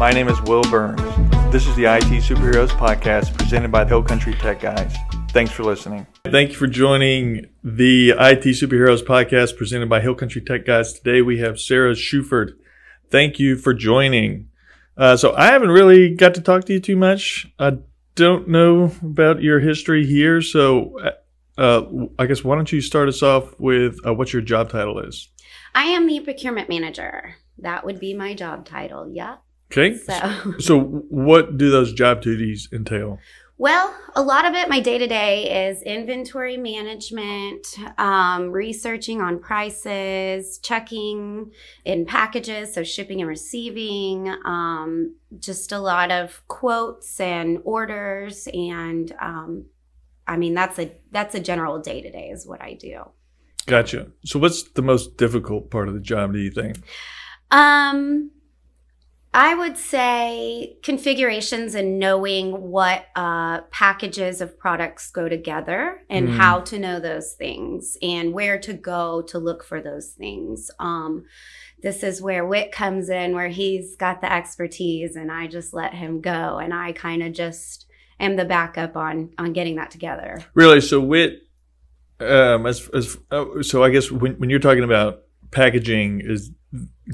My name is Will Burns. This is the IT Superheroes podcast presented by the Hill Country Tech Guys. Thanks for listening. Thank you for joining the IT Superheroes podcast presented by Hill Country Tech Guys. Today we have Sarah Shuford. Thank you for joining. Uh, so I haven't really got to talk to you too much. I don't know about your history here. So uh, I guess why don't you start us off with uh, what your job title is? I am the procurement manager. That would be my job title. Yeah. Okay. So, so what do those job duties entail? Well, a lot of it, my day to day, is inventory management, um, researching on prices, checking in packages, so shipping and receiving, um, just a lot of quotes and orders, and um, I mean that's a that's a general day to day is what I do. Gotcha. So, what's the most difficult part of the job? Do you think? Um, I would say configurations and knowing what uh, packages of products go together and mm. how to know those things and where to go to look for those things. Um, this is where Wit comes in, where he's got the expertise, and I just let him go, and I kind of just am the backup on on getting that together. Really? So Wit, um, as as oh, so, I guess when when you're talking about packaging, is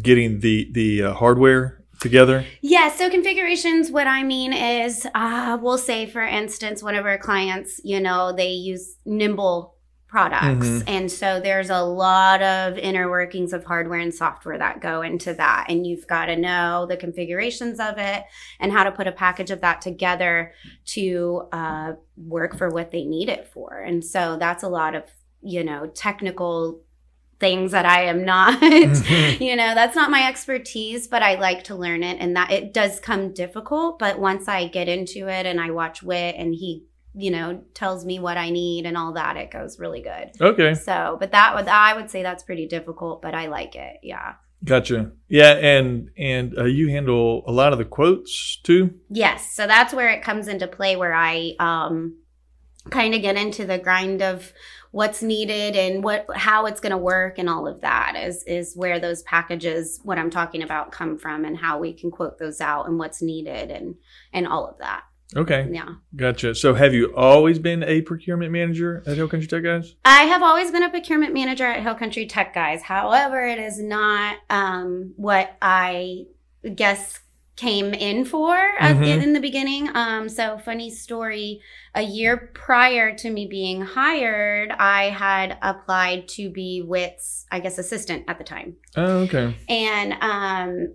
getting the the uh, hardware together? Yeah, so configurations, what I mean is, uh, we'll say, for instance, one of our clients, you know, they use Nimble products. Mm-hmm. And so there's a lot of inner workings of hardware and software that go into that. And you've got to know the configurations of it and how to put a package of that together to uh, work for what they need it for. And so that's a lot of, you know, technical things that I am not, mm-hmm. you know, that's not my expertise, but I like to learn it. And that it does come difficult. But once I get into it and I watch Wit and he, you know, tells me what I need and all that, it goes really good. Okay. So, but that would, I would say that's pretty difficult, but I like it. Yeah. Gotcha. Yeah, and and uh, you handle a lot of the quotes too. Yes, so that's where it comes into play, where I um kind of get into the grind of what's needed and what how it's going to work and all of that is is where those packages what I'm talking about come from and how we can quote those out and what's needed and and all of that. Okay. Yeah. Gotcha. So have you always been a procurement manager at Hill Country Tech Guys? I have always been a procurement manager at Hill Country Tech Guys. However, it is not um, what I guess came in for mm-hmm. in the beginning. Um, so funny story. A year prior to me being hired, I had applied to be Wit's, I guess, assistant at the time. Oh, okay. And um,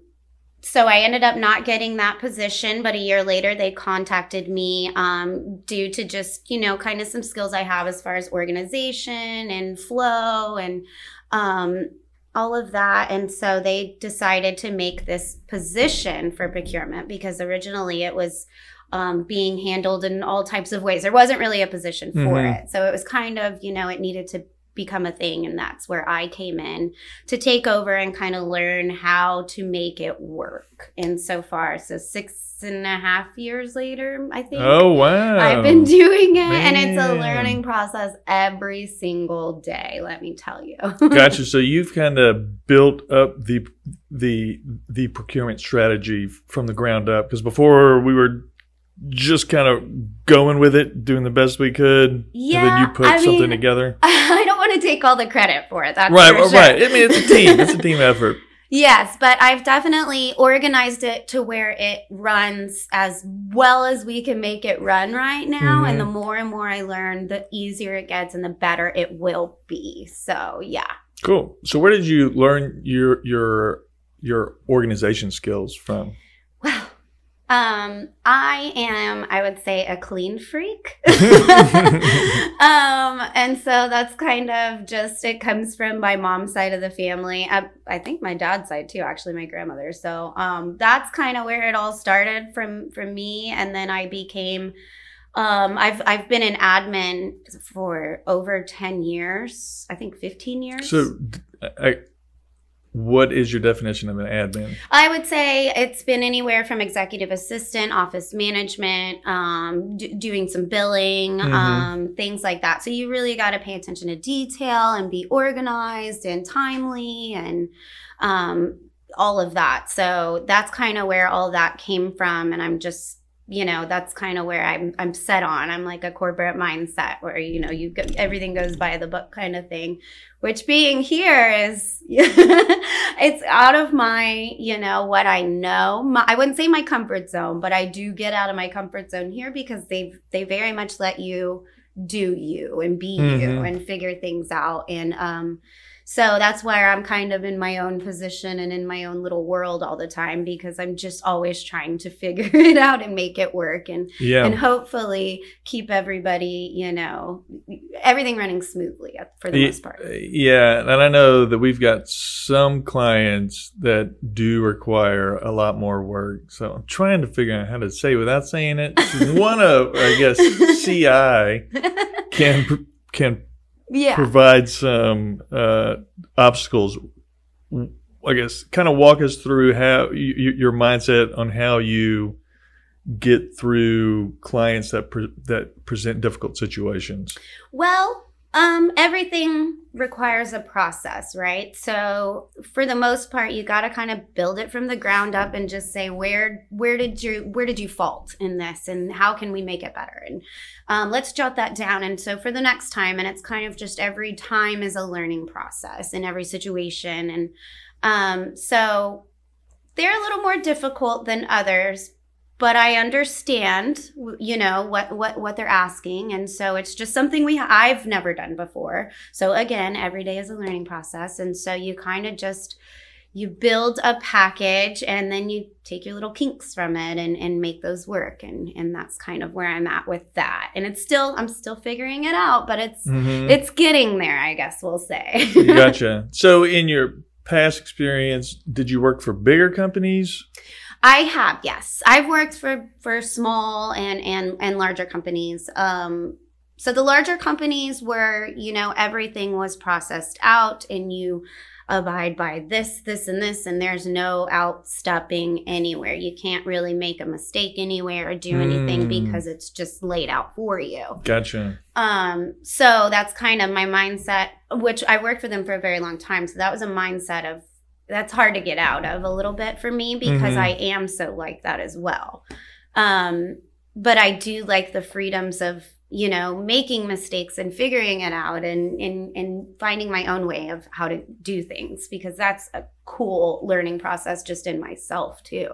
so I ended up not getting that position, but a year later they contacted me um, due to just you know kind of some skills I have as far as organization and flow and um, all of that. And so they decided to make this position for procurement because originally it was um, being handled in all types of ways. There wasn't really a position for mm-hmm. it. So it was kind of, you know, it needed to become a thing. And that's where I came in to take over and kind of learn how to make it work. And so far, so six and a half years later, I think. Oh, wow. I've been doing it Man. and it's a learning process every single day, let me tell you. gotcha. So you've kind of built up the the the procurement strategy from the ground up because before we were just kind of going with it, doing the best we could. Yeah, and then you put I something mean, together. I don't want to take all the credit for it. That's right, sure. right. I mean, it's a team. it's a team effort. Yes, but I've definitely organized it to where it runs as well as we can make it run right now. Mm-hmm. And the more and more I learn, the easier it gets and the better it will be. So yeah. Cool. So where did you learn your your your organization skills from? Well, um, I am, I would say, a clean freak. um, and so that's kind of just, it comes from my mom's side of the family. I, I think my dad's side too, actually, my grandmother. So um, that's kind of where it all started from, from me. And then I became, um, I've, I've been an admin for over 10 years, I think 15 years. So I, what is your definition of an admin? I would say it's been anywhere from executive assistant, office management, um, d- doing some billing, mm-hmm. um, things like that. So you really got to pay attention to detail and be organized and timely and um, all of that. So that's kind of where all that came from. And I'm just, you know, that's kind of where I'm, I'm set on. I'm like a corporate mindset where, you know, you go, everything goes by the book kind of thing, which being here is, it's out of my, you know, what I know. My, I wouldn't say my comfort zone, but I do get out of my comfort zone here because they've, they very much let you do you and be mm-hmm. you and figure things out. And, um, so that's why I'm kind of in my own position and in my own little world all the time because I'm just always trying to figure it out and make it work and yeah. and hopefully keep everybody, you know, everything running smoothly for the most part. Uh, yeah, and I know that we've got some clients that do require a lot more work. So I'm trying to figure out how to say without saying it. One of I guess CI can can yeah. provide some uh, obstacles. I guess kind of walk us through how you, your mindset on how you get through clients that pre- that present difficult situations. Well, um, everything requires a process, right? So for the most part, you got to kind of build it from the ground up and just say where where did you where did you fault in this, and how can we make it better? And um, let's jot that down. And so for the next time, and it's kind of just every time is a learning process in every situation, and um, so they're a little more difficult than others but I understand, you know, what what what they're asking, and so it's just something we I've never done before. So again, every day is a learning process, and so you kind of just you build a package and then you take your little kinks from it and, and make those work and and that's kind of where i'm at with that and it's still i'm still figuring it out but it's mm-hmm. it's getting there i guess we'll say gotcha so in your past experience did you work for bigger companies I have, yes. I've worked for for small and and and larger companies. Um, so the larger companies where you know everything was processed out and you abide by this, this, and this, and there's no outstepping anywhere. You can't really make a mistake anywhere or do anything mm. because it's just laid out for you. Gotcha. Um, so that's kind of my mindset, which I worked for them for a very long time. So that was a mindset of that's hard to get out of a little bit for me because mm-hmm. I am so like that as well. Um, but I do like the freedoms of you know making mistakes and figuring it out and and and finding my own way of how to do things because that's a cool learning process just in myself too.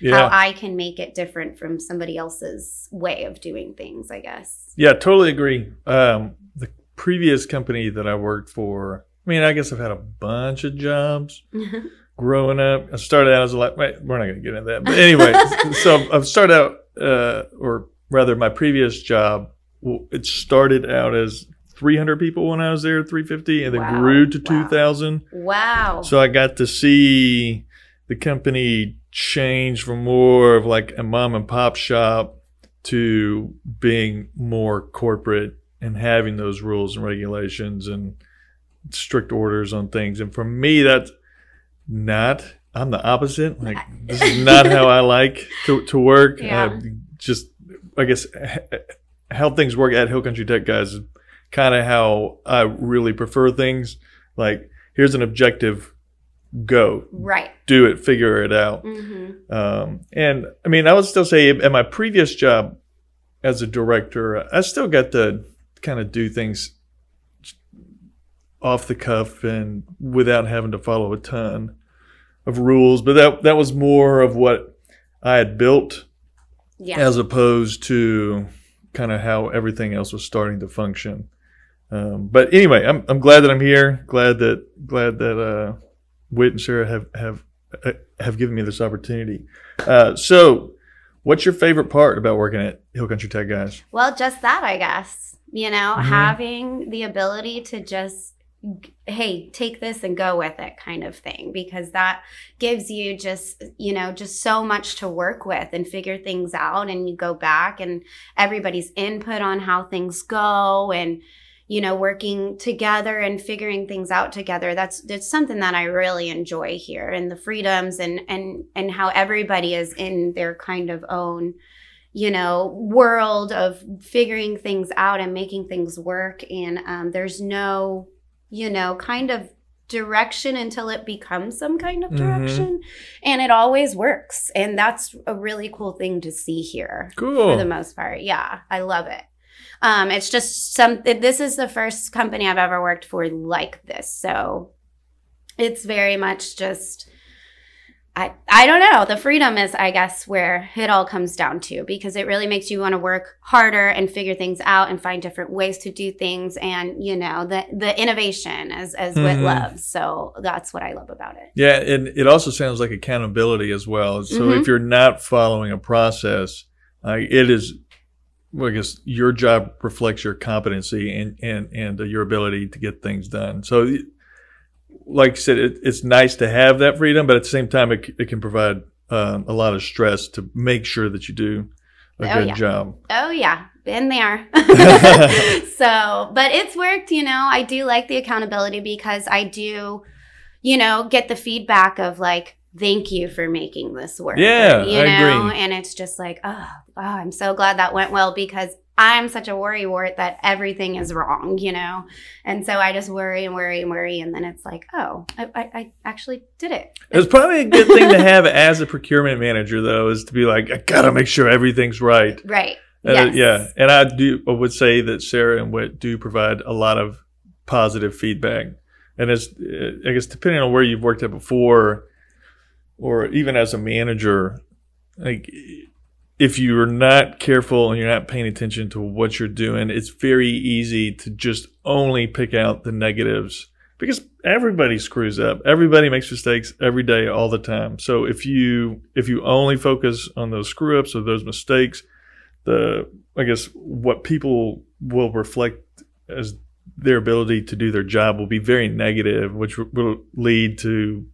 Yeah. How I can make it different from somebody else's way of doing things, I guess. Yeah, totally agree. Um, the previous company that I worked for I mean, I guess I've had a bunch of jobs growing up. I started out as a like, we're not going to get into that, but anyway, so I've started out, uh, or rather, my previous job, it started out as 300 people when I was there, 350, and then wow. grew to wow. 2,000. Wow! So I got to see the company change from more of like a mom and pop shop to being more corporate and having those rules and regulations and strict orders on things. And for me, that's not. I'm the opposite. Like this is not how I like to to work. Yeah. Uh, just I guess how things work at Hill Country Tech guys is kind of how I really prefer things. Like here's an objective, go right, do it, figure it out. Mm-hmm. Um, and I mean, I would still say at my previous job as a director, I still got to kind of do things off the cuff and without having to follow a ton of rules. But that that was more of what I had built, yeah. as opposed to kind of how everything else was starting to function. Um, but anyway, I'm I'm glad that I'm here. Glad that glad that uh, Whit and Sarah have have uh, have given me this opportunity. Uh, so, what's your favorite part about working at Hill Country Tech Guys? Well, just that, I guess. You know, mm-hmm. having the ability to just hey take this and go with it kind of thing because that gives you just you know just so much to work with and figure things out and you go back and everybody's input on how things go and you know working together and figuring things out together. That's that's something that I really enjoy here and the freedoms and and and how everybody is in their kind of own you know world of figuring things out and making things work. And um, there's no you know, kind of direction until it becomes some kind of Mhm. direction. And it always works. And that's a really cool thing to see here Cool. for the most part. Yeah, I love it. Um, it's just some. This is the first company I've ever worked for like this, so it's very much just. I I don't know. The freedom is, I guess, where it all comes down to because it really makes you want to work harder and figure things out and find different ways to do things, and you know the the innovation is as Wit Mhm. loves. So that's what I love about it. Yeah, and it also sounds like accountability as well. So Mhm. if you're not following a process, uh, it is, well, I guess your job reflects your competency and and and your ability to get things done. So, like I said, it, it's nice to have that freedom, but at the same time, it, it can provide um, a lot of stress to make sure that you do a Oh, good yeah. job. Oh yeah, been there. so, but it's worked, you know. I do like the accountability because I do, you know, get the feedback of like, thank you for making this work. Yeah, you I know, agree. and it's just like, oh, oh, I'm so glad that went well because I'm such a worrywart that everything is wrong, you know, and so I just worry and worry and worry, and then it's like, oh, I, I, I actually did it. It's probably a good thing to have as a procurement manager, though, is to be like, I gotta make sure everything's right. Right. Uh, yes. yeah, and I do. I would say that Sarah and Wit do provide a lot of positive feedback, and it's uh, I guess depending on where you've worked at before, or even as a manager, like if you're not careful and you're not paying attention to what you're doing, it's very easy to just only pick out the negatives because everybody screws up. Everybody makes mistakes every day, all the time. So if you if you only focus on those screw ups or those mistakes, the I guess what people will reflect as their ability to do their job will be very negative, which will lead to,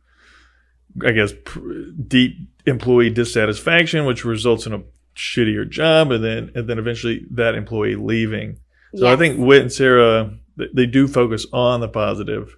I guess, pr- deep employee dissatisfaction, which results in a shittier job, and then and then eventually that employee leaving. So I think Wit and Sarah they, they do focus on the positive.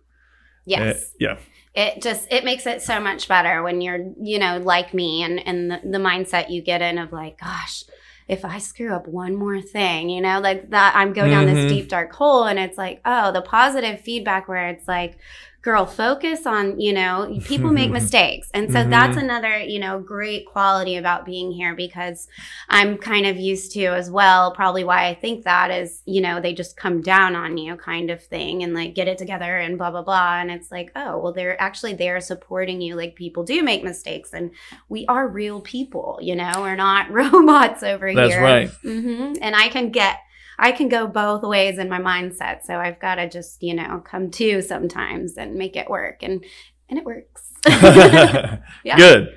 yes. Uh, yeah. it just it makes it so much better when you're you know like me and and the, the mindset you get in of like gosh if i screw up one more thing you know like that i'm going down Mhm. this deep dark hole and it's like oh the positive feedback where it's like girl focus on you know people make mistakes. And so Mhm. that's another you know great quality about being here because i'm kind of used to as well probably why i think that is you know they just come down on you kind of thing and like get it together and blah blah blah. And it's like oh well they're actually there supporting you. Like people do make mistakes and we are real people you know? We're not robots over That's here. right. hmm and i can get I can go both ways in my mindset. So I've got to just, you know, come to sometimes and make it work. And and it works. Yeah. Good,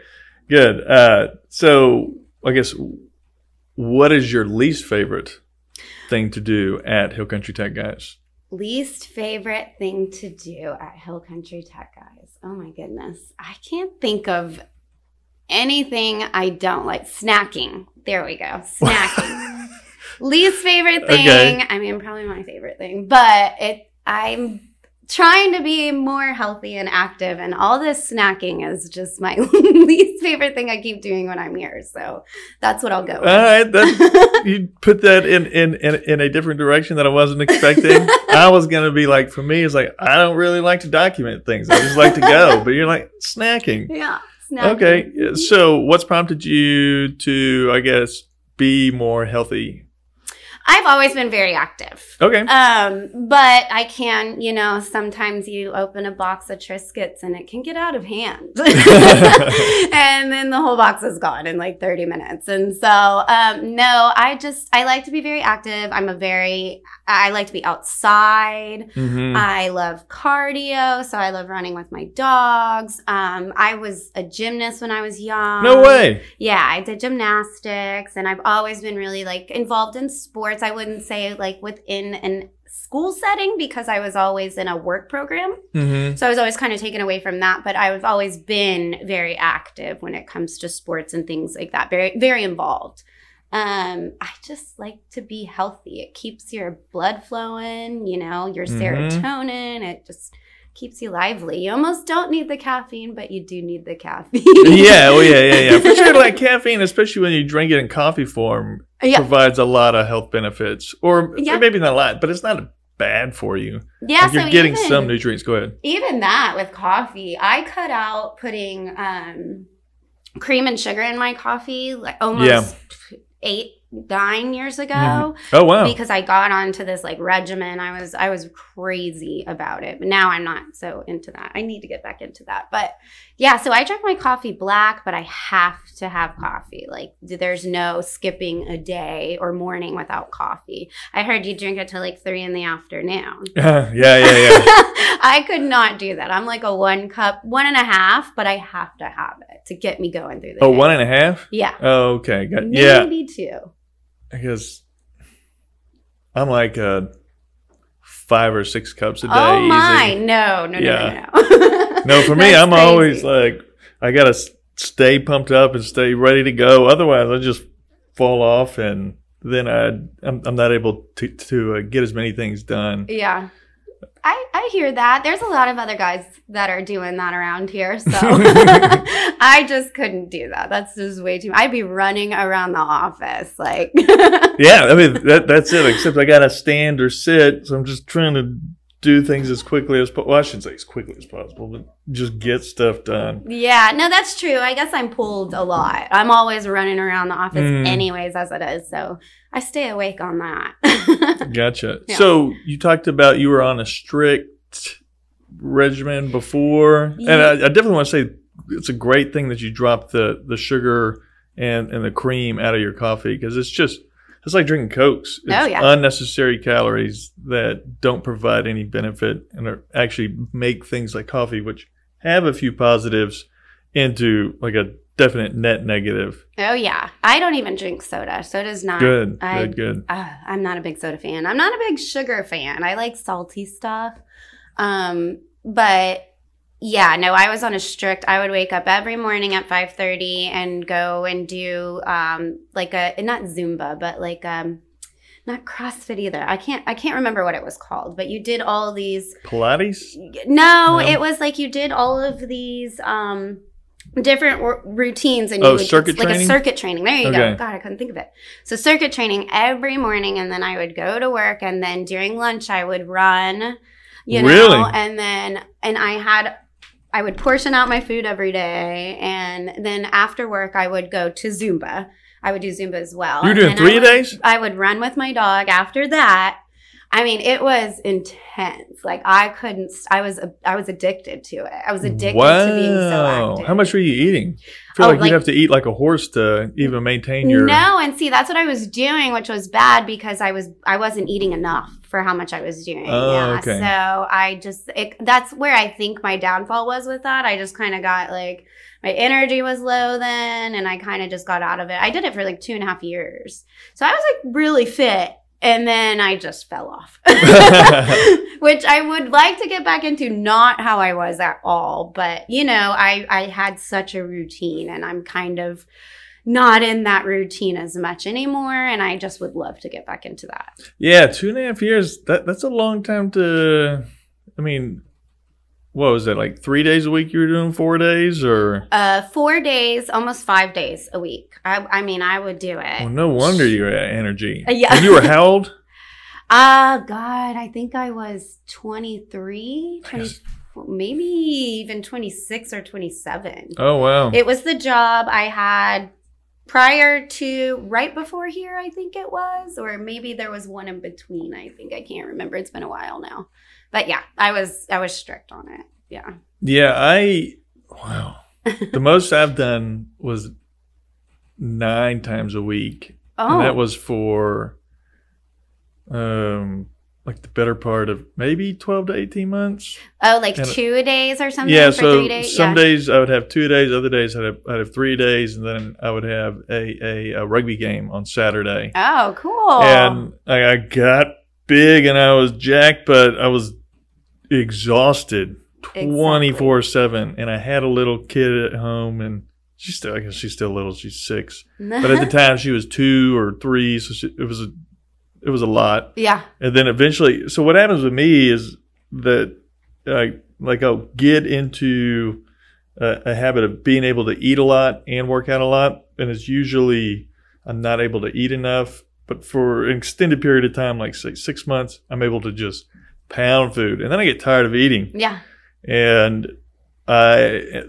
good. Uh, so I guess what is your least favorite thing to do at Hill Country Tech Guys? Least favorite thing to do at Hill Country Tech Guys. Oh my goodness. I can't think of anything I don't like. Snacking. There we go. Snacking. Least favorite thing. Okay. I mean, probably my favorite thing, but it. I'm trying to be more healthy and active, and all this snacking is just my least favorite thing I keep doing when I'm here. So that's what I'll go All with. right, that, you put that in, in in in a different direction that I wasn't expecting. I was gonna be like, for me, it's like I don't really like to document things. I just like to go. But you're like snacking. yeah. Snacking. Okay, so what's prompted you to, I guess, be more healthy? I've always been very active. Okay. Um, but I can, you know, sometimes you open a box of Triscuits and it can get out of hand. and then the whole box is gone in like 30 minutes. And so, um, no, I just, I like to be very active. I'm a very, I like to be outside. hmm I love cardio. So I love running with my dogs. Um, I was a gymnast when I was young. no way. Yeah, I did gymnastics and I've always been really like involved in sports. I wouldn't say like within an school setting because I was always in a work program. hmm So I was always kind of taken away from that, but I've always been very active when it comes to sports and things like that. Very very involved. Um I just like to be healthy. It keeps your blood flowing, you know, your Mhm. serotonin. It just keeps you lively. You almost don't need the caffeine, but you do need the caffeine. yeah, oh yeah, yeah, yeah. For sure, like caffeine, especially when you drink it in coffee form, Yeah. provides a lot of health benefits. Or Yeah. maybe not a lot, but it's not bad for you. Yeah, Like, you're getting even, some nutrients. Go ahead. even that with coffee, I cut out putting um, cream and sugar in my coffee like almost eight, nine years ago. Mhm. Oh wow. because I got onto this like regimen. I was I was crazy about it, but now I'm not so into that. I need to get back into that. But yeah, so I drink my coffee black, but I have to have coffee. Like there's no skipping a day or morning without coffee. I heard you drink it till like three in the afternoon. yeah, yeah, yeah. I could not do that. I'm like a one cup, one and a half, but I have to have it to get me going through the Oh, day. one and a half. yeah, Oh, okay. Got, yeah, maybe two. Because I'm like uh, five or six cups a day. Oh easy. my, no, no, Yeah. no, no, no. No, for me, I'm always like, I gotta stay pumped up and stay ready to go. Otherwise, I just fall off, and then I I'm, I'm not able to to uh, get as many things done. Yeah. I, I hear that. There's a lot of other guys that are doing that around here. So I just couldn't do that. That's just way too I'd be running around the office like Yeah, I mean that that's it. Except I gotta stand or sit, so I'm just trying to do things as quickly as possible. Well, I shouldn't say as quickly as possible, but just get stuff done. Yeah, no, that's true. I guess I'm pulled a lot. I'm always running around the office Mm. anyways as it is. So I stay awake on that. Gotcha. Yeah. So you talked about you were on a strict regimen before, and I, I definitely want to say it's a great thing that you dropped the the sugar and and the cream out of your coffee because it's just it's like drinking cokes. It's Oh, yeah. unnecessary calories that don't provide any benefit and are actually make things like coffee, which have a few positives, into like a definite net negative. oh yeah. I don't even drink soda. Soda's not Good, I- good, good. Uh, I'm not a big soda fan. I'm not a big sugar fan. I like salty stuff. Um, but yeah, no, I was on a strict. I would wake up every morning at 5:30 and go and do um like a not Zumba, but like um not CrossFit either. I can't I can't remember what it was called, but you did all these Pilates. no, No? it was like you did all of these um different routines and Oh, you would circuit like training? a circuit training. There you Okay. go. God, I couldn't think of it. So circuit training every morning and then I would go to work and then during lunch I would run, you know, Really? and then and I had I would portion out my food every day and then after work I would go to Zumba. I would do Zumba as well. You were doing And three I would- days? I would run with my dog after that. I mean, it was intense. Like I couldn't. I was. I was addicted to it. I was addicted to being so Wow. active. How much were you eating? I feel Oh, like, like- you'd have to eat like a horse to even maintain your. No, and see, that's what I was doing, which was bad because I was. I wasn't eating enough for how much I was doing. Oh, yeah. okay. So I just. It, that's where I think my downfall was with that. I just kind of got like my energy was low then, and I kind of just got out of it. I did it for like two and a half years, so I was like really fit. And then I just fell off, which I would like to get back into. Not how I was at all, but you know, I I had such a routine, and I'm kind of not in that routine as much anymore. And I just would love to get back into that. yeah, two and a half years. That that's a long time to. I mean, what was it like? Three days a week? You were doing four days, or? Uh, four days, almost five days a week. I, I mean, I would do it. Well, no wonder you had energy. Uh, yeah. And you were how old? Ah, God, I think I was 23, 20, maybe even 26 or 27. Oh wow. It was the job I had prior to right before here, I think it was, or maybe there was one in between. I think I can't remember. It's been a while now, but yeah, I was I was strict on it. Yeah. Yeah, I wow. the most I've done was nine times a week. Oh, And that was for um like the better part of maybe 12 to 18 months. oh, like and- two days or something. yeah, for so three days. some yeah. days I would have two days, other days I'd have, I'd have three days, and then I would have a, a, a rugby game on Saturday. Oh, cool. And I, I got big and I was jacked, but I was exhausted Exactly. 24 7. And I had a little kid at home, and she's still, I guess she's still little, she's six. But at the time, she was two or three, so she, it was a, it was a lot. yeah. And then eventually, so what happens with me is that, I like, I'll get into a, a habit of being able to eat a lot and work out a lot, and it's usually I'm not able to eat enough but for an extended period of time, like six, six months, I'm able to just pound food, and then I get tired of eating, Yeah. and I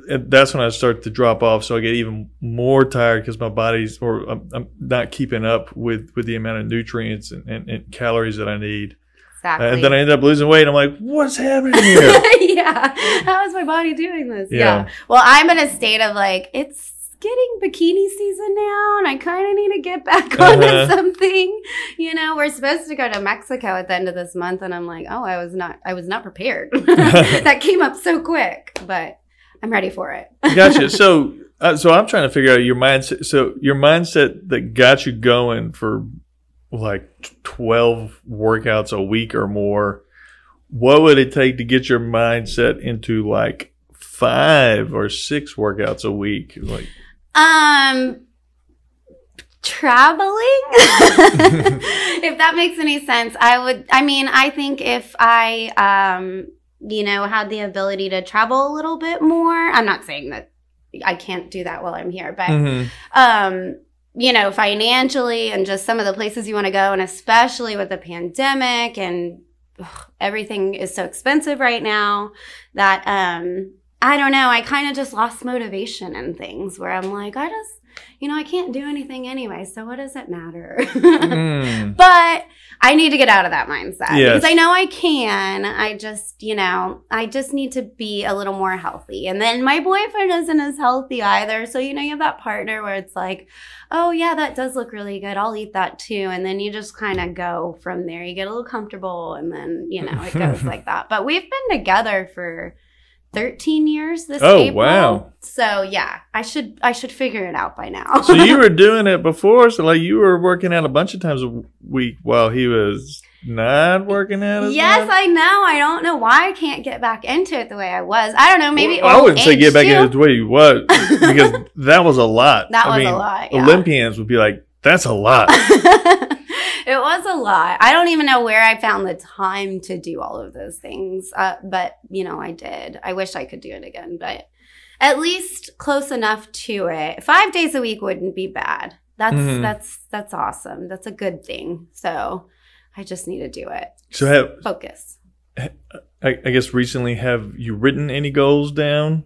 and that's when I start to drop off. So I get even more tired because my body's or I'm, I'm not keeping up with with the amount of nutrients and, and, and calories that I need, Exactly. and then I end up losing weight. I'm like, what's happening here? yeah. How is my body doing this? Yeah. Yeah. Well, I'm in a state of like, it's getting bikini season now, and I kind of need to get back onto Uh-huh. something. You know, we're supposed to go to Mexico at the end of this month, and I'm like, oh, I was not, I was not prepared. that came up so quick, but I'm ready for it. gotcha. So, uh, so I'm trying to figure out your mindset. So, your mindset that got you going for like 12 workouts a week or more. What would it take to get your mindset into like five or six workouts a week? Like, Um, traveling. if that makes any sense, I would. I mean, I think if I, um, you know, had the ability to travel a little bit more. I'm not saying that I can't do that while I'm here, but Mhm. um, you know, financially and just some of the places you want to go, and especially with the pandemic and ugh, everything is so expensive right now that um, I don't know. I kind of just lost motivation in things where I'm like, I just, you know, I can't do anything anyway, so what does it matter? Mm. but I need to get out of that mindset Yes. because I know I can. I just, you know, I just need to be a little more healthy. And then my boyfriend isn't as healthy either. So, you know, you have that partner where it's like, oh, yeah, that does look really good. I'll eat that too. And then you just kind of go from there. You get a little comfortable and then, you know, it goes like that. But we've been together for 13 years this Oh, April. wow. So, yeah, I should I should figure it out by now. so you were doing it before. So like you were working out a bunch of times a week while he was not working out. Yes, much? I know. I don't know why I can't get back into it the way I was. I don't know. Maybe Well, I wouldn't say get back too. into the way you was because that was a lot. That I was a lot, yeah. Olympians would be like, "That's a lot." it was a lot. I don't even know where I found the time to do all of those things. Uh, but you know, I did. I wish I could do it again, but at least close enough to it. Five days a week wouldn't be bad. That's Mhm. that's that's awesome. That's a good thing. So I just need to do it. So have Focus. I, I guess recently have you written any goals down?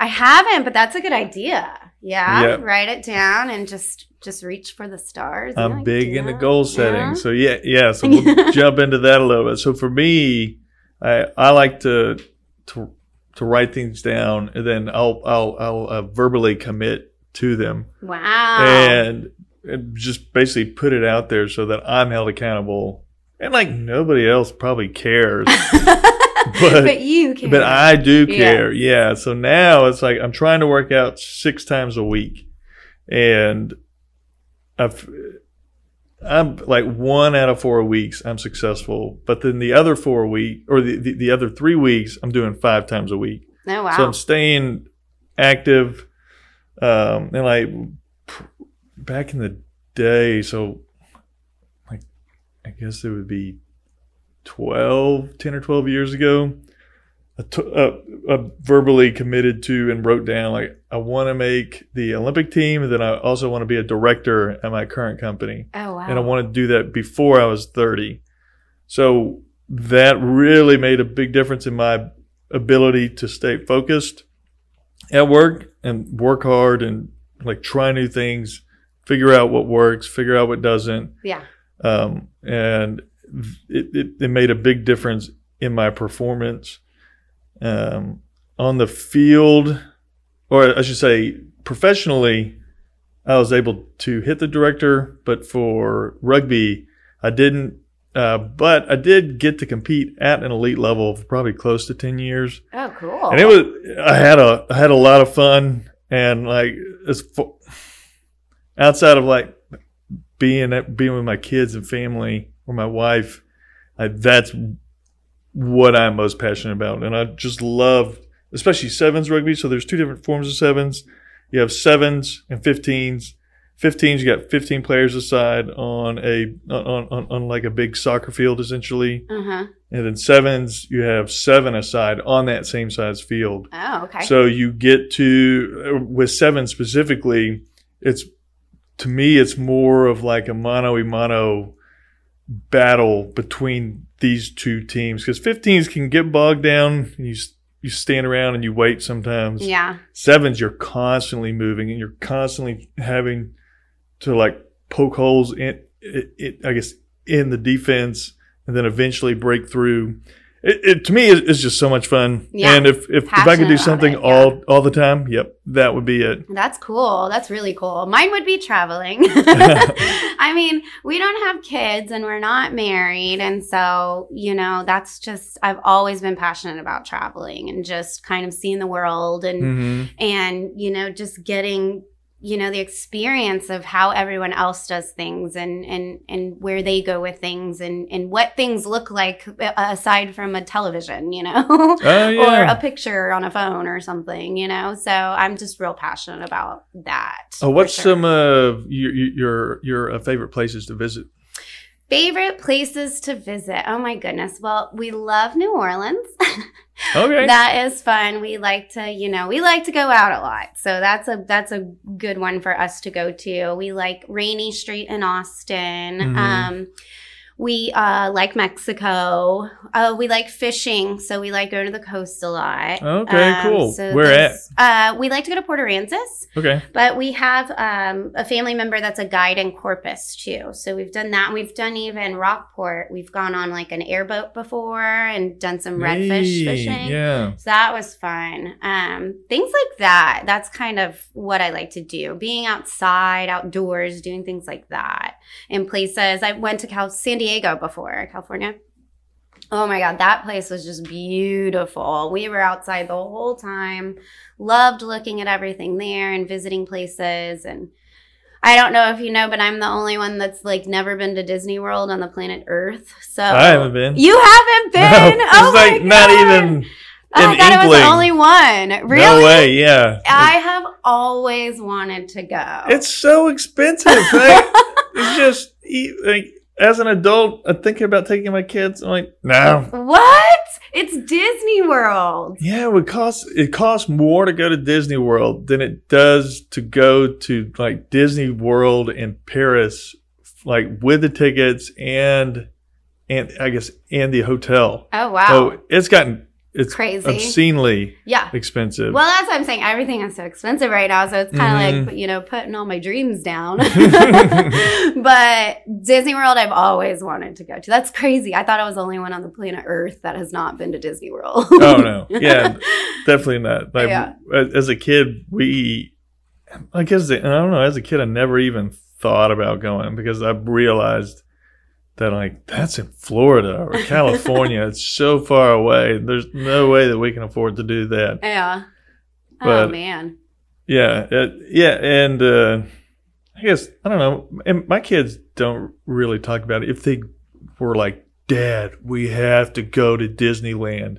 I haven't, but that's a good idea. Yeah, Yeah. write it down and just just reach for the stars. I'm can big into goal setting. Yeah. So yeah, yeah. So we'll jump into that a little bit. So for me, I I like to to to write things down and then I'll I'll I'll uh, verbally commit to them Wow. and, and just basically put it out there so that I'm held accountable. And like nobody else probably cares, but, you care. but I do care. Yeah. So now it's like I'm trying to work out six times a week, and I've I'm like one out of four weeks I'm successful, but then the other four week or the, the, the other three weeks I'm doing five times a week. oh wow. So I'm staying active. Um, and like back in the day, so like I guess it would be 12, 10 or 12 years ago. I, t- uh, I verbally committed to and wrote down like I want to make the Olympic team, and then I also want to be a director at my current company oh wow. and I wanted to do that before I was 30. So that really made a big difference in my ability to stay focused at work and work hard and like try new things, figure out what works, figure out what doesn't. yeah. Um, and it, it, it made a big difference in my performance um, on the field, or I should say, professionally. I was able to hit the director, but for rugby, I didn't. Uh, but I did get to compete at an elite level for probably close to ten years, Oh cool. and it was. I had a I had a lot of fun, and like as outside of like being at, being with my kids and family or my wife, I, that's what I'm most passionate about, and I just love, especially sevens rugby. So there's two different forms of sevens. You have sevens and 15s. 15s, you got 15 players aside on a on, on, on like a big soccer field essentially, Uh huh. and then sevens, you have seven aside on that same size field. Oh okay. So you get to with seven specifically, it's to me, it's more of like a mano a mano battle between these two teams because 15s can get bogged down and you you stand around and you wait sometimes. Yeah. Sevens, you're constantly moving and you're constantly having to like poke holes in it, it I guess in the defense and then eventually break through. It, it to me is it's just so much fun. Yeah. And if if, if I could do something it, yeah. all all the time, yep, that would be it. That's cool. That's really cool. Mine would be traveling. I mean, we don't have kids and we're not married. And so, you know, that's just, I've always been passionate about traveling and just kind of seeing the world and, hmm and, you know, just getting, you know, the experience of how everyone else does things and, and, and where they go with things and, and what things look like uh, aside from a television, you know? Oh or a picture on a phone or something, you know. So I'm just real passionate about that. Oh, what's sure. some of your your your uh, favorite places to visit? Favorite places to visit? Oh my goodness. Well, we love New Orleans. Okay. that is fun. We like to, you know, we like to go out a lot. So that's a that's a good one for us to go to. We like Rainey Street in Austin. Mhm. Um we uh, like Mexico. Uh, we like fishing, so we like going to the coast a lot. Okay, cool. so Where at? Uh, we like to go to Port Aransas. okay. But we have um, a family member that's a guide in Corpus too. So we've done that. We've done even Rockport. We've gone on like an airboat before and done some redfish Hey, fishing. Yeah. So that was fun. Um, things like that. That's kind of what I like to do. Being outside, outdoors, doing things like that in places. I went to Cal- San Diego before, California. Oh my God, that place was just beautiful. We were outside the whole time, loved looking at everything there and visiting places. And I don't know if you know, but I'm the only one that's like never been to Disney World on the planet Earth. So I haven't been. You haven't been? No, oh it's my like not even Oh, I thought it was the only one. Really? No way. Yeah. I have always wanted to go. It's so expensive. Right? it's just like as an adult, I'm thinking about taking my kids. I'm like, no. what? It's Disney World. Yeah, it would cost. It costs more to go to Disney World than it does to go to like Disney World in Paris, like with the tickets and and I guess and the hotel. Oh wow, So it's gotten it's crazy. obscenely yeah. expensive. Well, that's what I'm saying. Everything is so expensive right now, so it's kind of Mhm. like you know putting all my dreams down. but Disney World, I've always wanted to go to. That's crazy. I thought I was the only one on the planet Earth that has not been to Disney World. oh no, yeah, definitely not. Like Yeah. as a kid, we I guess I don't know. As a kid, I never even thought about going because I realized that like that's in Florida or California. it's so far away. There's no way that we can afford to do that. yeah. oh man. Yeah, it, yeah, and uh, I guess I don't know. And my kids don't really talk about it. If they were like, "Dad, we have to go to Disneyland,"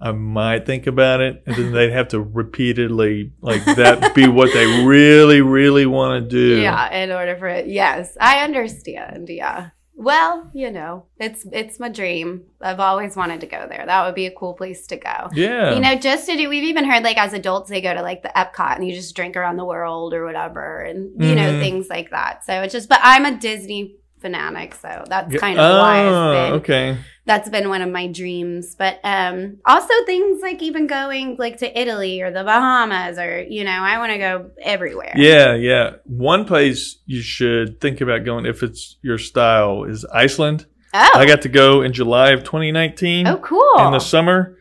I might think about it, and then they'd have to repeatedly like that be what they really, really want to do. Yeah, in order for it. Yes, I understand. Yeah. Well, you know, it's it's my dream. I've always wanted to go there. That would be a cool place to go. yeah. You know, just to do. We've even heard like as adults they go to like the Epcot and you just drink around the world or whatever, and you know Mhm. things like that. So it's just. But I'm a Disney fanatic, so that's kind of why Oh, I've been okay. that's been one of my dreams but um also things like even going like to italy or the bahamas or you know i want to go everywhere Yeah, yeah. One place you should think about going if it's your style is Iceland. oh I got to go in July of 2019. oh cool in the summer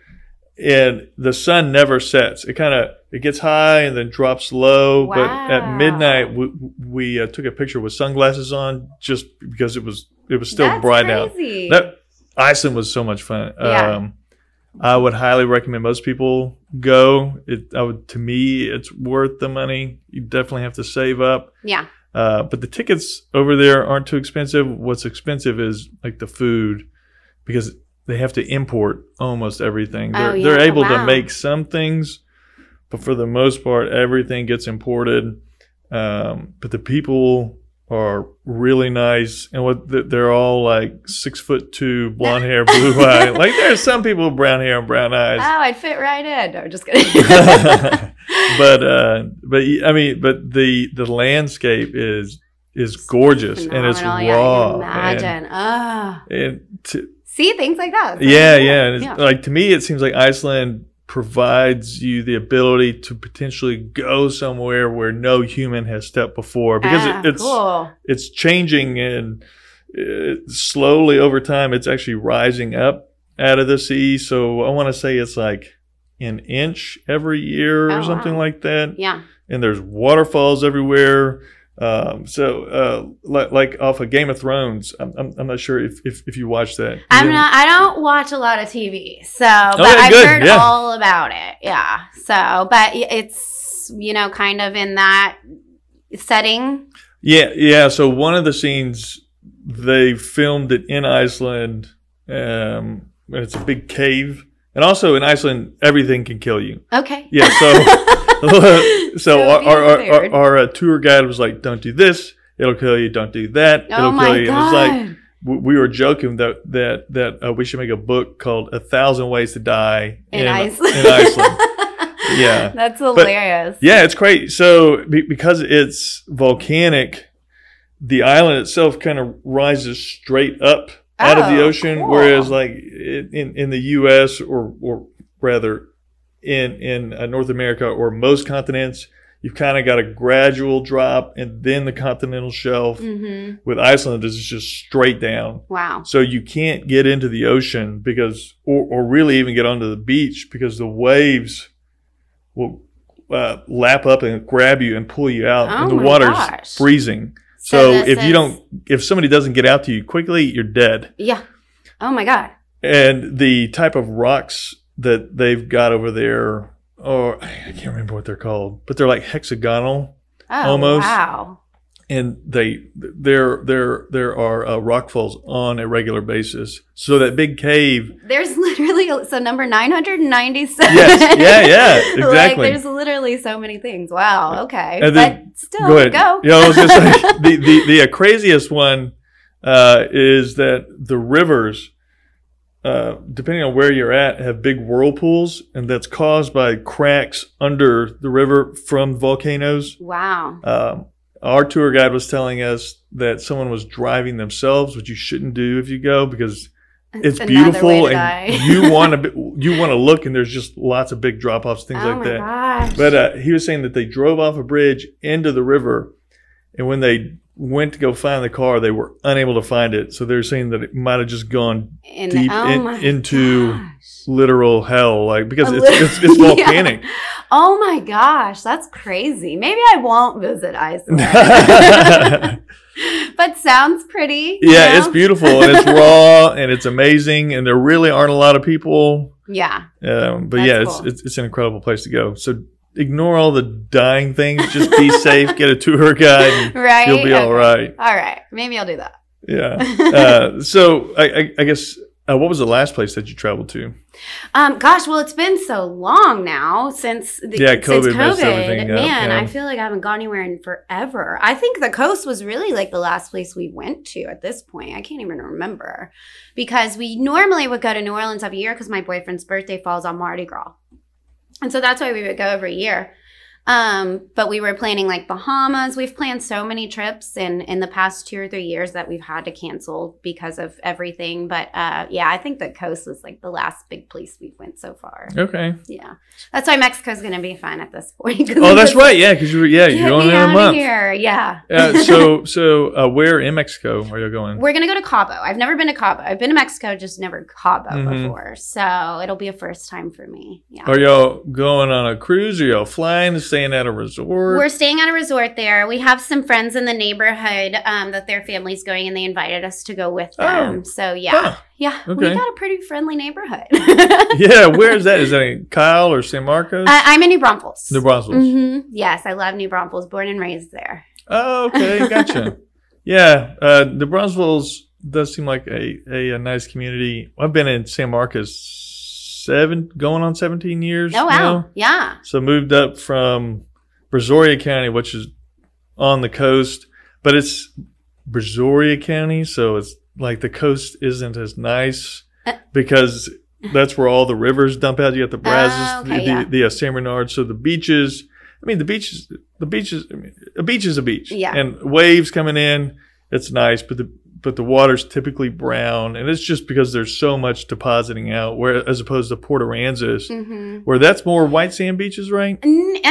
and the sun never sets it kind of it gets high and then drops low but at midnight we, we uh, took a picture with sunglasses on just because it was it was still That's bright out crazy. that iceland was so much fun Yeah. um i would highly recommend most people go it i would to me it's worth the money you definitely have to save up yeah uh, but the tickets over there aren't too expensive. What's expensive is like the food because they have to import almost everything. They're, Oh, yeah. they're able to make some things, but for the most part, everything gets imported. Um, but the people are really nice, and what they're all like six foot two, blonde hair, blue eye. Like there's some people with brown hair and brown eyes. Oh, I'd fit right in. No, I'm just kidding. but uh, but I mean, but the the landscape is is gorgeous and it's raw. Yeah, I can imagine. And, and to, See things like that. So, yeah, yeah, and it's, yeah. like to me, it seems like Iceland provides you the ability to potentially go somewhere where no human has stepped before because Ah, it, it's cool. it's changing and uh, slowly over time it's actually rising up out of the sea so i want to say it's like an inch every year or Oh, something wow. like that Yeah. and there's waterfalls everywhere um, so uh, like, like off of game of thrones i'm, I'm, I'm not sure if, if, if you watch that I'm not. I don't watch a lot of TV, so but Okay, I've good, heard yeah. all about it. Yeah. So, but it's you know kind of in that setting. Yeah, yeah. So one of the scenes they filmed it in Iceland. Um, and it's a big cave, and also in Iceland, everything can kill you. Okay. Yeah. So, so our our, our, our, our uh, tour guide was like, "Don't do this; it'll kill you. Don't do that; oh it'll kill you." And it's like god. we we were joking that that that uh, we should make a book called "A Thousand Ways to Die in, Iceland. In Iceland. Yeah. That's hilarious. Yeah, it's great. So be, because it's volcanic, the island itself kind of rises straight up out of the Oh, ocean, cool. whereas like in, in in the U.S. or or rather in in uh, North America or most continents, you've kind of got a gradual drop and then the continental shelf. hmm With Iceland, it's just straight down. Wow. So you can't get into the ocean because, or, or really even get onto the beach because the waves will uh, lap up and grab you and pull you out, Oh and the water's gosh. freezing. So, this if you don't, if somebody doesn't get out to you quickly, you're dead. Yeah. Oh my god. And the type of rocks that they've got over there, or I can't remember what they're called, but they're like hexagonal Oh Almost. wow. and they there there there are uh, rock falls on a regular basis. So that big cave, There's literally so number 997. Yes. Yeah, yeah, like exactly. there's literally so many things. Wow. Okay. And then- but still, go ahead. go. Yeah, I was gonna say the the the uh, craziest one uh, is that the rivers, uh, depending on where you're at, have big whirlpools, and that's caused by cracks under the river from volcanoes. Wow. Um, our tour guide was telling us that someone was driving themselves, which you shouldn't do if you go because it's way beautiful and you want to you want to look and there's just lots of big drop offs, things oh like that. gosh. But uh, he was saying that they drove off a bridge into the river, and when they went to go find the car, they were unable to find it. So they're saying that it might have just gone In- deep oh in- into gosh. literal hell, like because it's, it's, it's Yeah. volcanic. Oh my gosh, that's crazy. Maybe I won't visit Iceland. but sounds pretty. you it's beautiful and it's raw and it's amazing, and there really aren't a lot of people. Yeah. Um, but That's yeah, it's, it's it's an incredible place to go. So ignore all the dying things. Just be safe. Get a tour guide. Right. you'll be all Okay. right. All right. Maybe I'll do that. Yeah. Uh, so I, I, I guess uh, what was the last place that you traveled to? Um, gosh, well, it's been so long now since the, Yeah, COVID messed COVID. everything up, Man, yeah. I feel like I haven't gone anywhere in forever. I think the coast was really like the last place we went to at this point. I can't even remember because we normally would go to New Orleans every year because my boyfriend's birthday falls on Mardi Gras, and so that's why we would go every year. Um, but we were planning like Bahamas. We've planned so many trips in in the past two or three years that we've had to cancel because of everything. But uh, yeah, I think the coast was like the last big place we went so far. Okay. Yeah, that's why Mexico's gonna be fun at this point. Oh, that's right. Yeah, because you were yeah you're going me in a month. here. Yeah. Uh, so so uh, where in Mexico are you going? We're gonna go to Cabo. I've never been to Cabo. I've been to Mexico, just never Cabo Mhm. before. So it'll be a first time for me. Yeah. Are y'all going on a cruise? Are y'all flying? Staying at a resort? We're staying at a resort there. We have some friends in the neighborhood um, that their family's going, and they invited us to go with them. So yeah, Huh. yeah, we got a pretty friendly neighborhood. yeah. Where is that? Is that in Kyle or San Marcos? I, I'm in New Braunfels. New Brussels. hmm Yes, I love New Braunfels. Born and raised there. Oh, okay, gotcha. yeah, uh, New Braunfels does seem like a, a, a nice community. I've been in San Marcos seven, going on seventeen years. Oh wow, now. yeah. So moved up from Brazoria County, which is on the coast, but it's Brazoria County, so it's like the coast isn't as nice Uh. because that's where all the rivers dump out. You got the Brazos, Oh, okay, the, yeah. the, the uh, San Bernard, so the beaches. I mean, the beaches, the beaches. I mean, a beach is a beach, Yeah. and waves coming in. It's nice, but the but the water's typically brown, and it's just because there's so much depositing out. Where as opposed to Port Aransas, hmm where that's more white sand beaches, right? I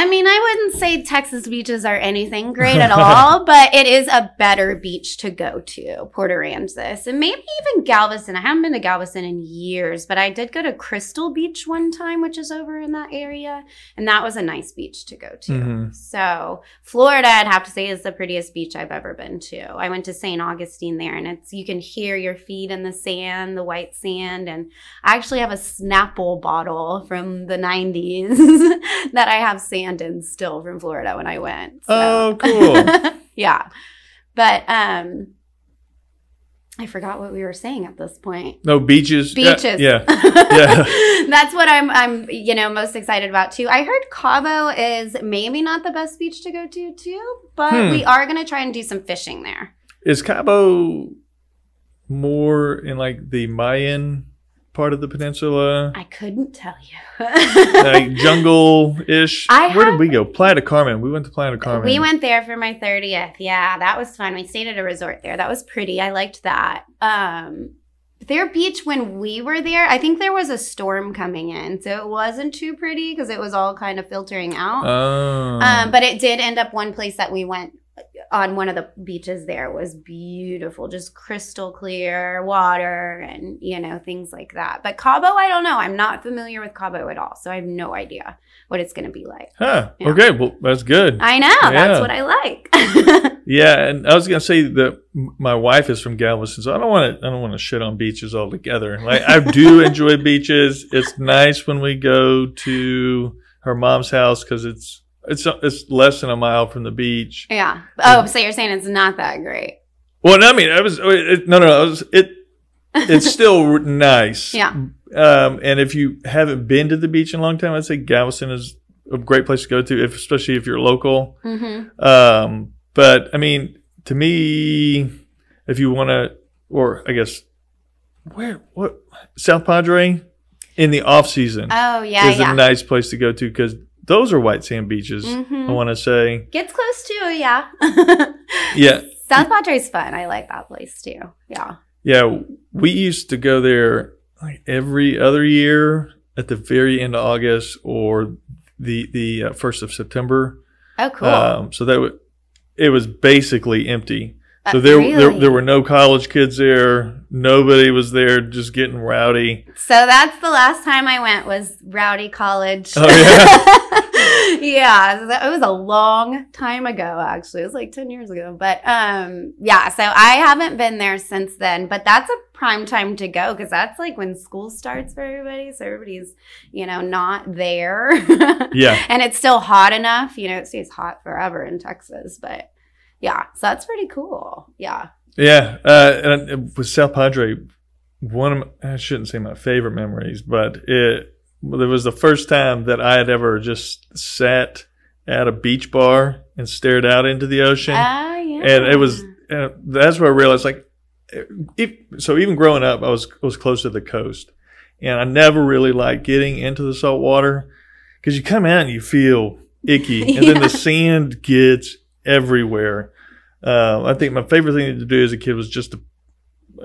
mean, I wouldn't say Texas beaches are anything great at all, but it is a better beach to go to, Port Aransas, and maybe even Galveston. I haven't been to Galveston in years, but I did go to Crystal Beach one time, which is over in that area, and that was a nice beach to go to. Mhm. So, Florida, I'd have to say, is the prettiest beach I've ever been to. I went to St. Augustine there, and it's you can hear your feet in the sand, the white sand, and I actually have a Snapple bottle from the '90s that I have sand in still from Florida when I went. So. Oh, cool. yeah, but um, I forgot what we were saying at this point. No beaches. Yeah, Beaches. Yeah. Yeah. That's what I'm I'm you know most excited about too. I heard Cabo is maybe not the best beach to go to too, but Hmm. we are going to try and do some fishing there. Is Cabo more in like the Mayan part of the peninsula? I couldn't tell you. like jungle ish? Where have- did we go? Playa del Carmen. We went to Playa del Carmen. We went there for my 30th. Yeah, that was fun. We stayed at a resort there. That was pretty. I liked that. Um their beach when we were there, I think there was a storm coming in. So it wasn't too pretty because it was all kind of filtering out. Oh. Um, but it did end up one place that we went on one of the beaches there was beautiful, just crystal clear water and, you know, things like that. But Cabo, I don't know. I'm not familiar with Cabo at all. So I have no idea what it's going to be like. huh. yeah. Okay. Well, that's good. I know. Yeah. That's what I like. yeah, and I was gonna say that my wife is from Galveston, so I don't want to. I don't want to shit on beaches altogether. Like I do enjoy beaches. It's nice when we go to her mom's house because it's it's it's less than a mile from the beach. yeah. Oh, so you're saying it's not that great. Well, I mean, I was it, no, no, it, was, it it's still nice. Yeah. Um, and if you haven't been to the beach in a long time, I'd say Galveston is a great place to go to, if especially if you're local. Mm-hmm. Um, but I mean, to me, if you want to, or I guess, where what South Padre in the off season Oh, yeah, is yeah. a nice place to go to because those are white sand beaches. Mhm. I want to say, Gets close to, yeah. yeah, South Padre's fun. I like that place too. Yeah. yeah. We used to go there like every other year at the very end of August or the the uh, first of September. Oh, cool. Um, so that w- it was basically empty. So Uh, there, there, really? there were no college kids there. Nobody was there, just getting rowdy. So that's the last time I went was Rowdy College. Oh, yeah? yeah, so that, it was a long time ago actually. It was like 10 years ago. But um yeah, so I haven't been there since then, but that's a prime time to go cuz that's like when school starts for everybody, so everybody's, you know, not there. Yeah. And it's still hot enough, you know, it stays hot forever in Texas, but yeah, so that's pretty cool. Yeah. Yeah, uh, and with South Padre, one of my, I shouldn't say my favorite memories, but it, it was the first time that I had ever just sat at a beach bar and stared out into the ocean, Oh, yeah. and it was and that's where I realized like, if, so even growing up, I was was close to the coast, and I never really liked getting into the salt water because you come out and you feel icky, and then the sand gets everywhere. Uh, I think my favorite thing to do as a kid was just to,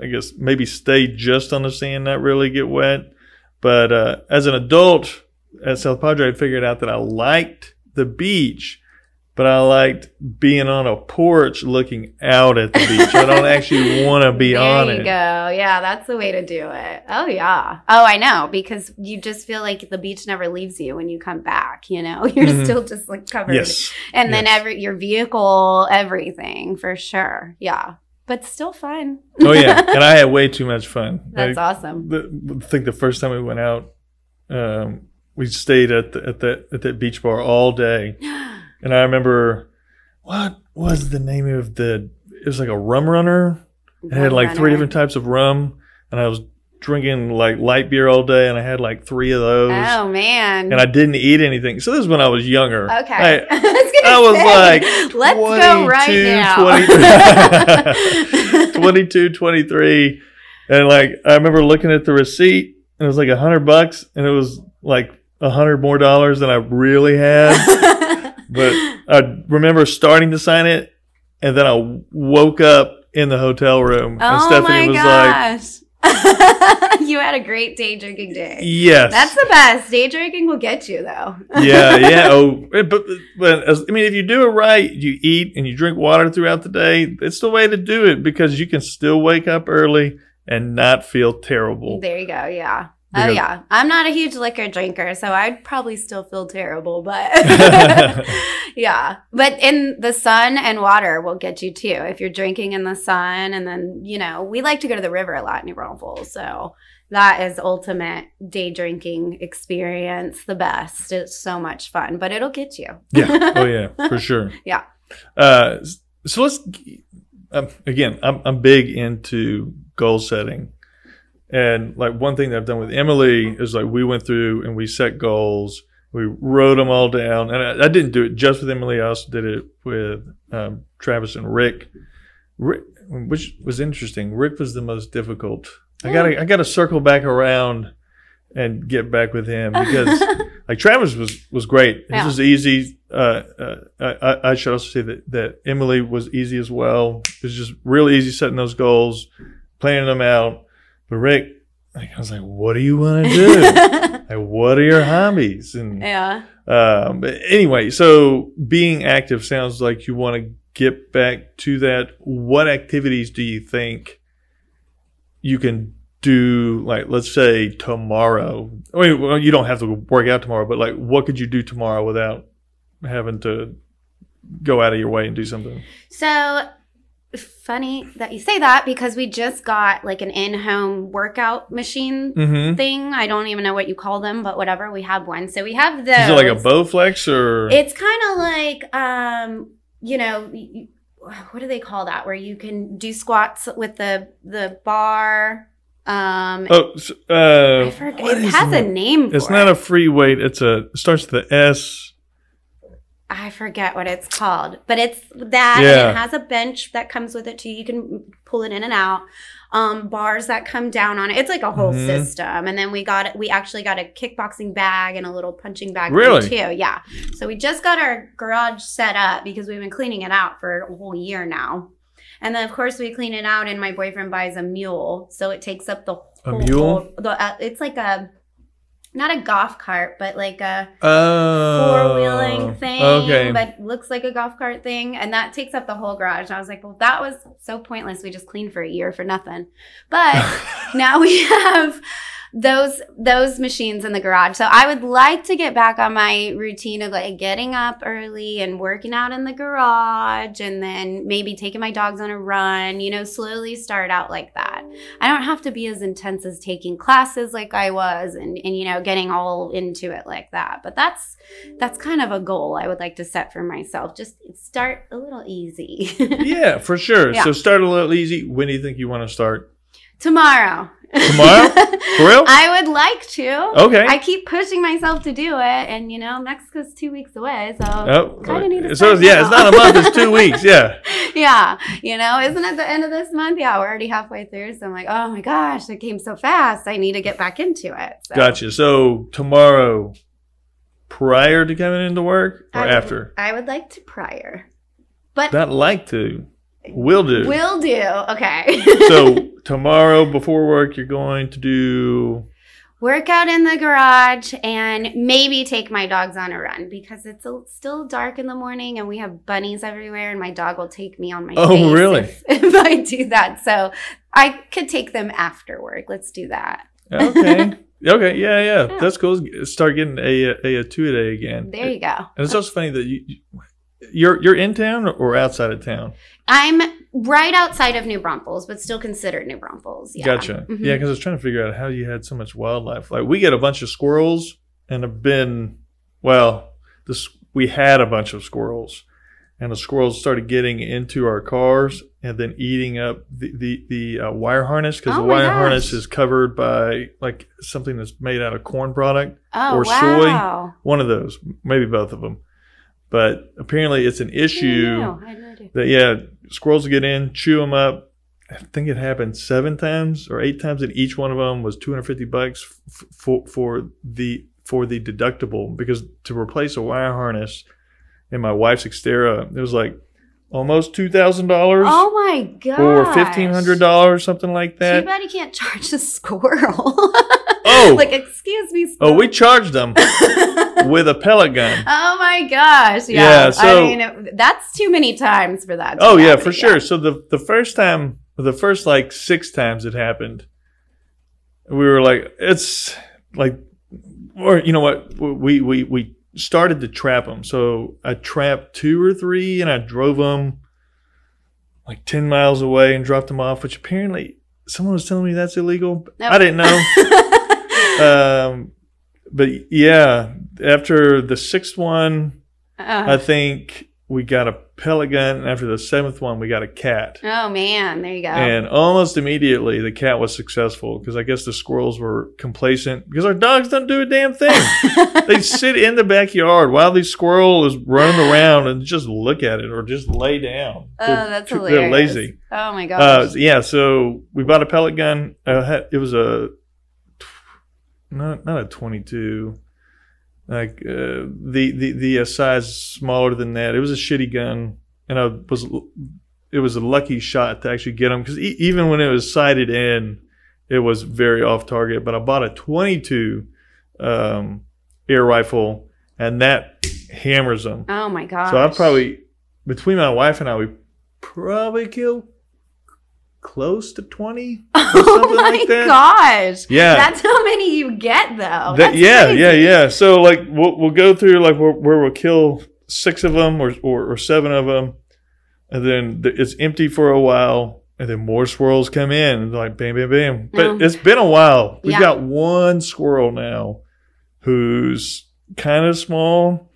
I guess, maybe stay just on the sand, not really get wet. But uh, as an adult at South Padre, I figured out that I liked the beach, but I liked being on a porch looking out at the beach. I don't actually want to be on it. there you go. Yeah, that's the way to do it. Oh yeah. Oh, I know because you just feel like the beach never leaves you when you come back. You know, you're Mhm. still just like covered. Yes. And then yes. every your vehicle, everything for sure. Yeah, but still fun. oh yeah, and I had way too much fun. That's Like, awesome. the, I think the first time we went out, um, we stayed at the, at that at that beach bar all day, and I remember what was the name of the? It was like a rum runner. It had like three different types of rum, and I was drinking like light beer all day, and I had like three of those. Oh man. And I didn't eat anything. So this is when I was younger. Okay. I, I was, say, like, let's go right 22, 22, 23. And like, I remember looking at the receipt and it was like a hundred bucks and it was like a hundred more dollars than I really had. but I remember starting to sign it and then I woke up in the hotel room and oh Stephanie my was gosh. you had a great day drinking day. yes. That's the best. Day drinking will get you though. yeah, yeah. Oh, but but as, I mean, if you do it right, you eat and you drink water throughout the day. It's the way to do it because you can still wake up early and not feel terrible. There you go. Yeah. Oh yeah. I'm not a huge liquor drinker, so I'd probably still feel terrible, but yeah. But in the sun and water will get you too. If you're drinking in the sun and then, you know, we like to go to the river a lot in New Braunfels, so that is ultimate day drinking experience, the best. It's so much fun, but it'll get you. yeah. Oh yeah, for sure. Yeah. Uh, so let's um, again. I'm I'm big into goal setting, and like one thing that I've done with Emily is like we went through and we set goals. We wrote them all down, and I, I didn't do it just with Emily. I also did it with um, Travis and Rick. Rick, which was interesting. Rick was the most difficult. I gotta I gotta circle back around and get back with him because like Travis was was great. This Yeah. was easy. Uh, uh, I, I should also say that that Emily was easy as well. It was just real easy setting those goals, planning them out. But Rick, like, I was like, "What do you want to do? like, what are your hobbies?" And yeah. um, but anyway, so being active sounds like you want to get back to that. What activities do you think you can do? Like, let's say tomorrow. I mean, well, you don't have to work out tomorrow, but like, what could you do tomorrow without having to go out of your way and do something? So funny that you say that because we just got like an in-home workout machine Mm-hmm. thing. I don't even know what you call them, but whatever. We have one. So we have those. Is it like a Bowflex or? It's kind of like um, you know, what do they call that? Where you can do squats with the the bar. Um, oh, uh, I forget. It has it? a name. For It's not it. a free weight. It's a it starts with the S. I forget what it's called, but it's that, Yeah. it has a bench that comes with it too. You can pull it in and out. Um, bars that come down on it. It's like a whole Mhm. system. And then we got we actually got a kickboxing bag and a little punching bag Really? too. Yeah. So we just got our garage set up because we've been cleaning it out for a whole year now. And then of course we clean it out, and my boyfriend buys a mule, so it takes up the whole, A whole. mule? The, uh, it's like a not a golf cart, but like a Oh, four wheeling thing, Okay. but looks like a golf cart thing, and that takes up the whole garage. And I was like, well, that was so pointless. We just cleaned for a year for nothing. But now we have those those machines in the garage. So I would like to get back on my routine of like getting up early and working out in the garage and then maybe taking my dogs on a run, you know, slowly start out like that. I don't have to be as intense as taking classes like I was and and you know, getting all into it like that. But that's that's kind of a goal I would like to set for myself. Just start a little easy. yeah, for sure. Yeah. So start a little easy. When do you think you want to start? Tomorrow. Tomorrow? For real? I would like to. Okay. I keep pushing myself to do it, and you know, Mexico's two weeks away, so Oh, kinda need to so yeah, it's not a month; it's two weeks. Yeah, yeah, you know, isn't it the end of this month? Yeah, we're already halfway through, so I'm like, oh my gosh, it came so fast. I need to get back into it. So gotcha. So tomorrow, prior to coming into work or I would- after? I would like to prior, but Not like to, will do. will do. Okay. so tomorrow before work, you're going to do. workout in the garage and maybe take my dogs on a run because it's a, still dark in the morning and we have bunnies everywhere and my dog will take me on my Oh, really? if, if I do that. So I could take them after work. Let's do that. Okay. okay. Yeah, yeah, Yeah. That's cool. Start getting a a, a two a day again. There you go. And it's also funny that you. you- You're you're in town or outside of town? I'm right outside of New Braunfels, but still considered New Braunfels. Yeah. Gotcha. Mhm. Yeah, because I was trying to figure out how you had so much wildlife. Like we get a bunch of squirrels, and have been well. This we had a bunch of squirrels, and the squirrels started getting into our cars, and then eating up the the, the uh, wire harness because Oh the wire gosh. harness is covered by like something that's made out of corn product. Oh or soy. One of those, maybe both of them. But apparently, it's an issue No, I had no idea. that yeah, squirrels get in, chew them up. I think it happened seven times or eight times, and each one of them was two hundred fifty bucks f- for for the for the deductible because to replace a wire harness in my wife's Xterra, it was like almost two thousand dollars Oh my god. or fifteen hundred dollars, something like that. Too bad you can't charge a squirrel. Oh, like excuse me. oh, we charged them with a pellet gun. Oh my gosh! Yeah, Yeah, so- I mean it- that's too many times for that. Oh yeah, for again. sure. So the the first time, the first like six times it happened, we were like, it's like, or you know what? We we we started to trap them. So I trapped two or three, and I drove them like ten miles away and dropped them off. Which apparently someone was telling me that's illegal. Nope. I didn't know. um, but yeah, after the sixth one, Uh, I think we got a pellet gun, and after the seventh one, we got a cat. oh man, there you go. And almost immediately, the cat was successful because I guess the squirrels were complacent because our dogs don't do a damn thing. they sit in the backyard while the squirrel is running around and just look at it or just lay down. oh, They're that's hilarious. They're lazy. Oh my Uh, yeah, so we bought a pellet gun. Uh, it was a not not a twenty two, like uh, the the the uh, size smaller than that. It was a shitty gun, and I was it was a lucky shot to actually get them because e- even when it was sighted in, it was very off target. But I bought a twenty two um, air rifle, and that hammers them. oh my god! So I probably between my wife and I, we probably killed close to twenty or Oh my like that. gosh. Yeah. That's how many you get though. That- That's yeah, crazy. yeah, yeah. So like we'll we'll go through like where, where we'll kill six of them or, or or seven of them, and then th- it's empty for a while. And then more squirrels come in, like bam, bam, bam. But Oh. it's been a while. We've Yeah. got one squirrel now, who's kind of small,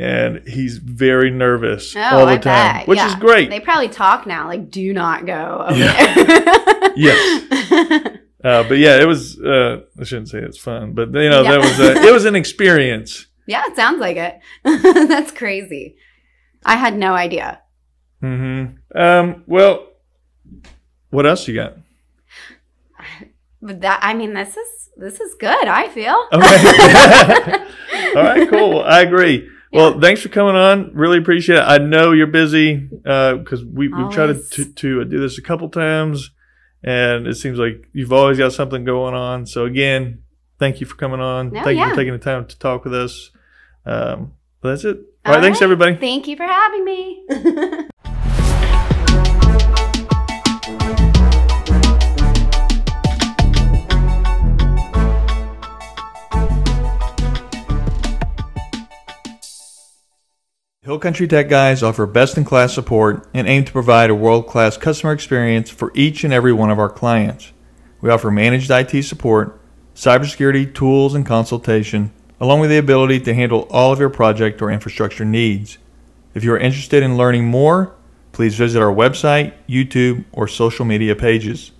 and he's very nervous Oh, all the I time, bet. which Yeah. is great. They probably talk now, like, do not go Yeah. Yes. Uh, but yeah, it was. Uh, I shouldn't say it's fun, but you know Yeah. that was a, it was an experience. yeah, it sounds like it. That's crazy. I had no idea. hmm Um. Well, what else you got? But that I mean, this is this is good, I feel. Okay. All right. Cool. I agree. Well, thanks for coming on. Really appreciate it. I know you're busy because we we've tried Always. to, to do this a couple times, and it seems like you've always got something going on. So again, thank you for coming on. No, thank you for taking the time to talk with us. Um. But that's it. All right. All Thanks, everybody. Thank you for having me. Hill Country Tech Guys offer best in class support and aim to provide a world class customer experience for each and every one of our clients. We offer managed IT support, cybersecurity tools and consultation, along with the ability to handle all of your project or infrastructure needs. If you are interested in learning more, please visit our website, YouTube, or social media pages.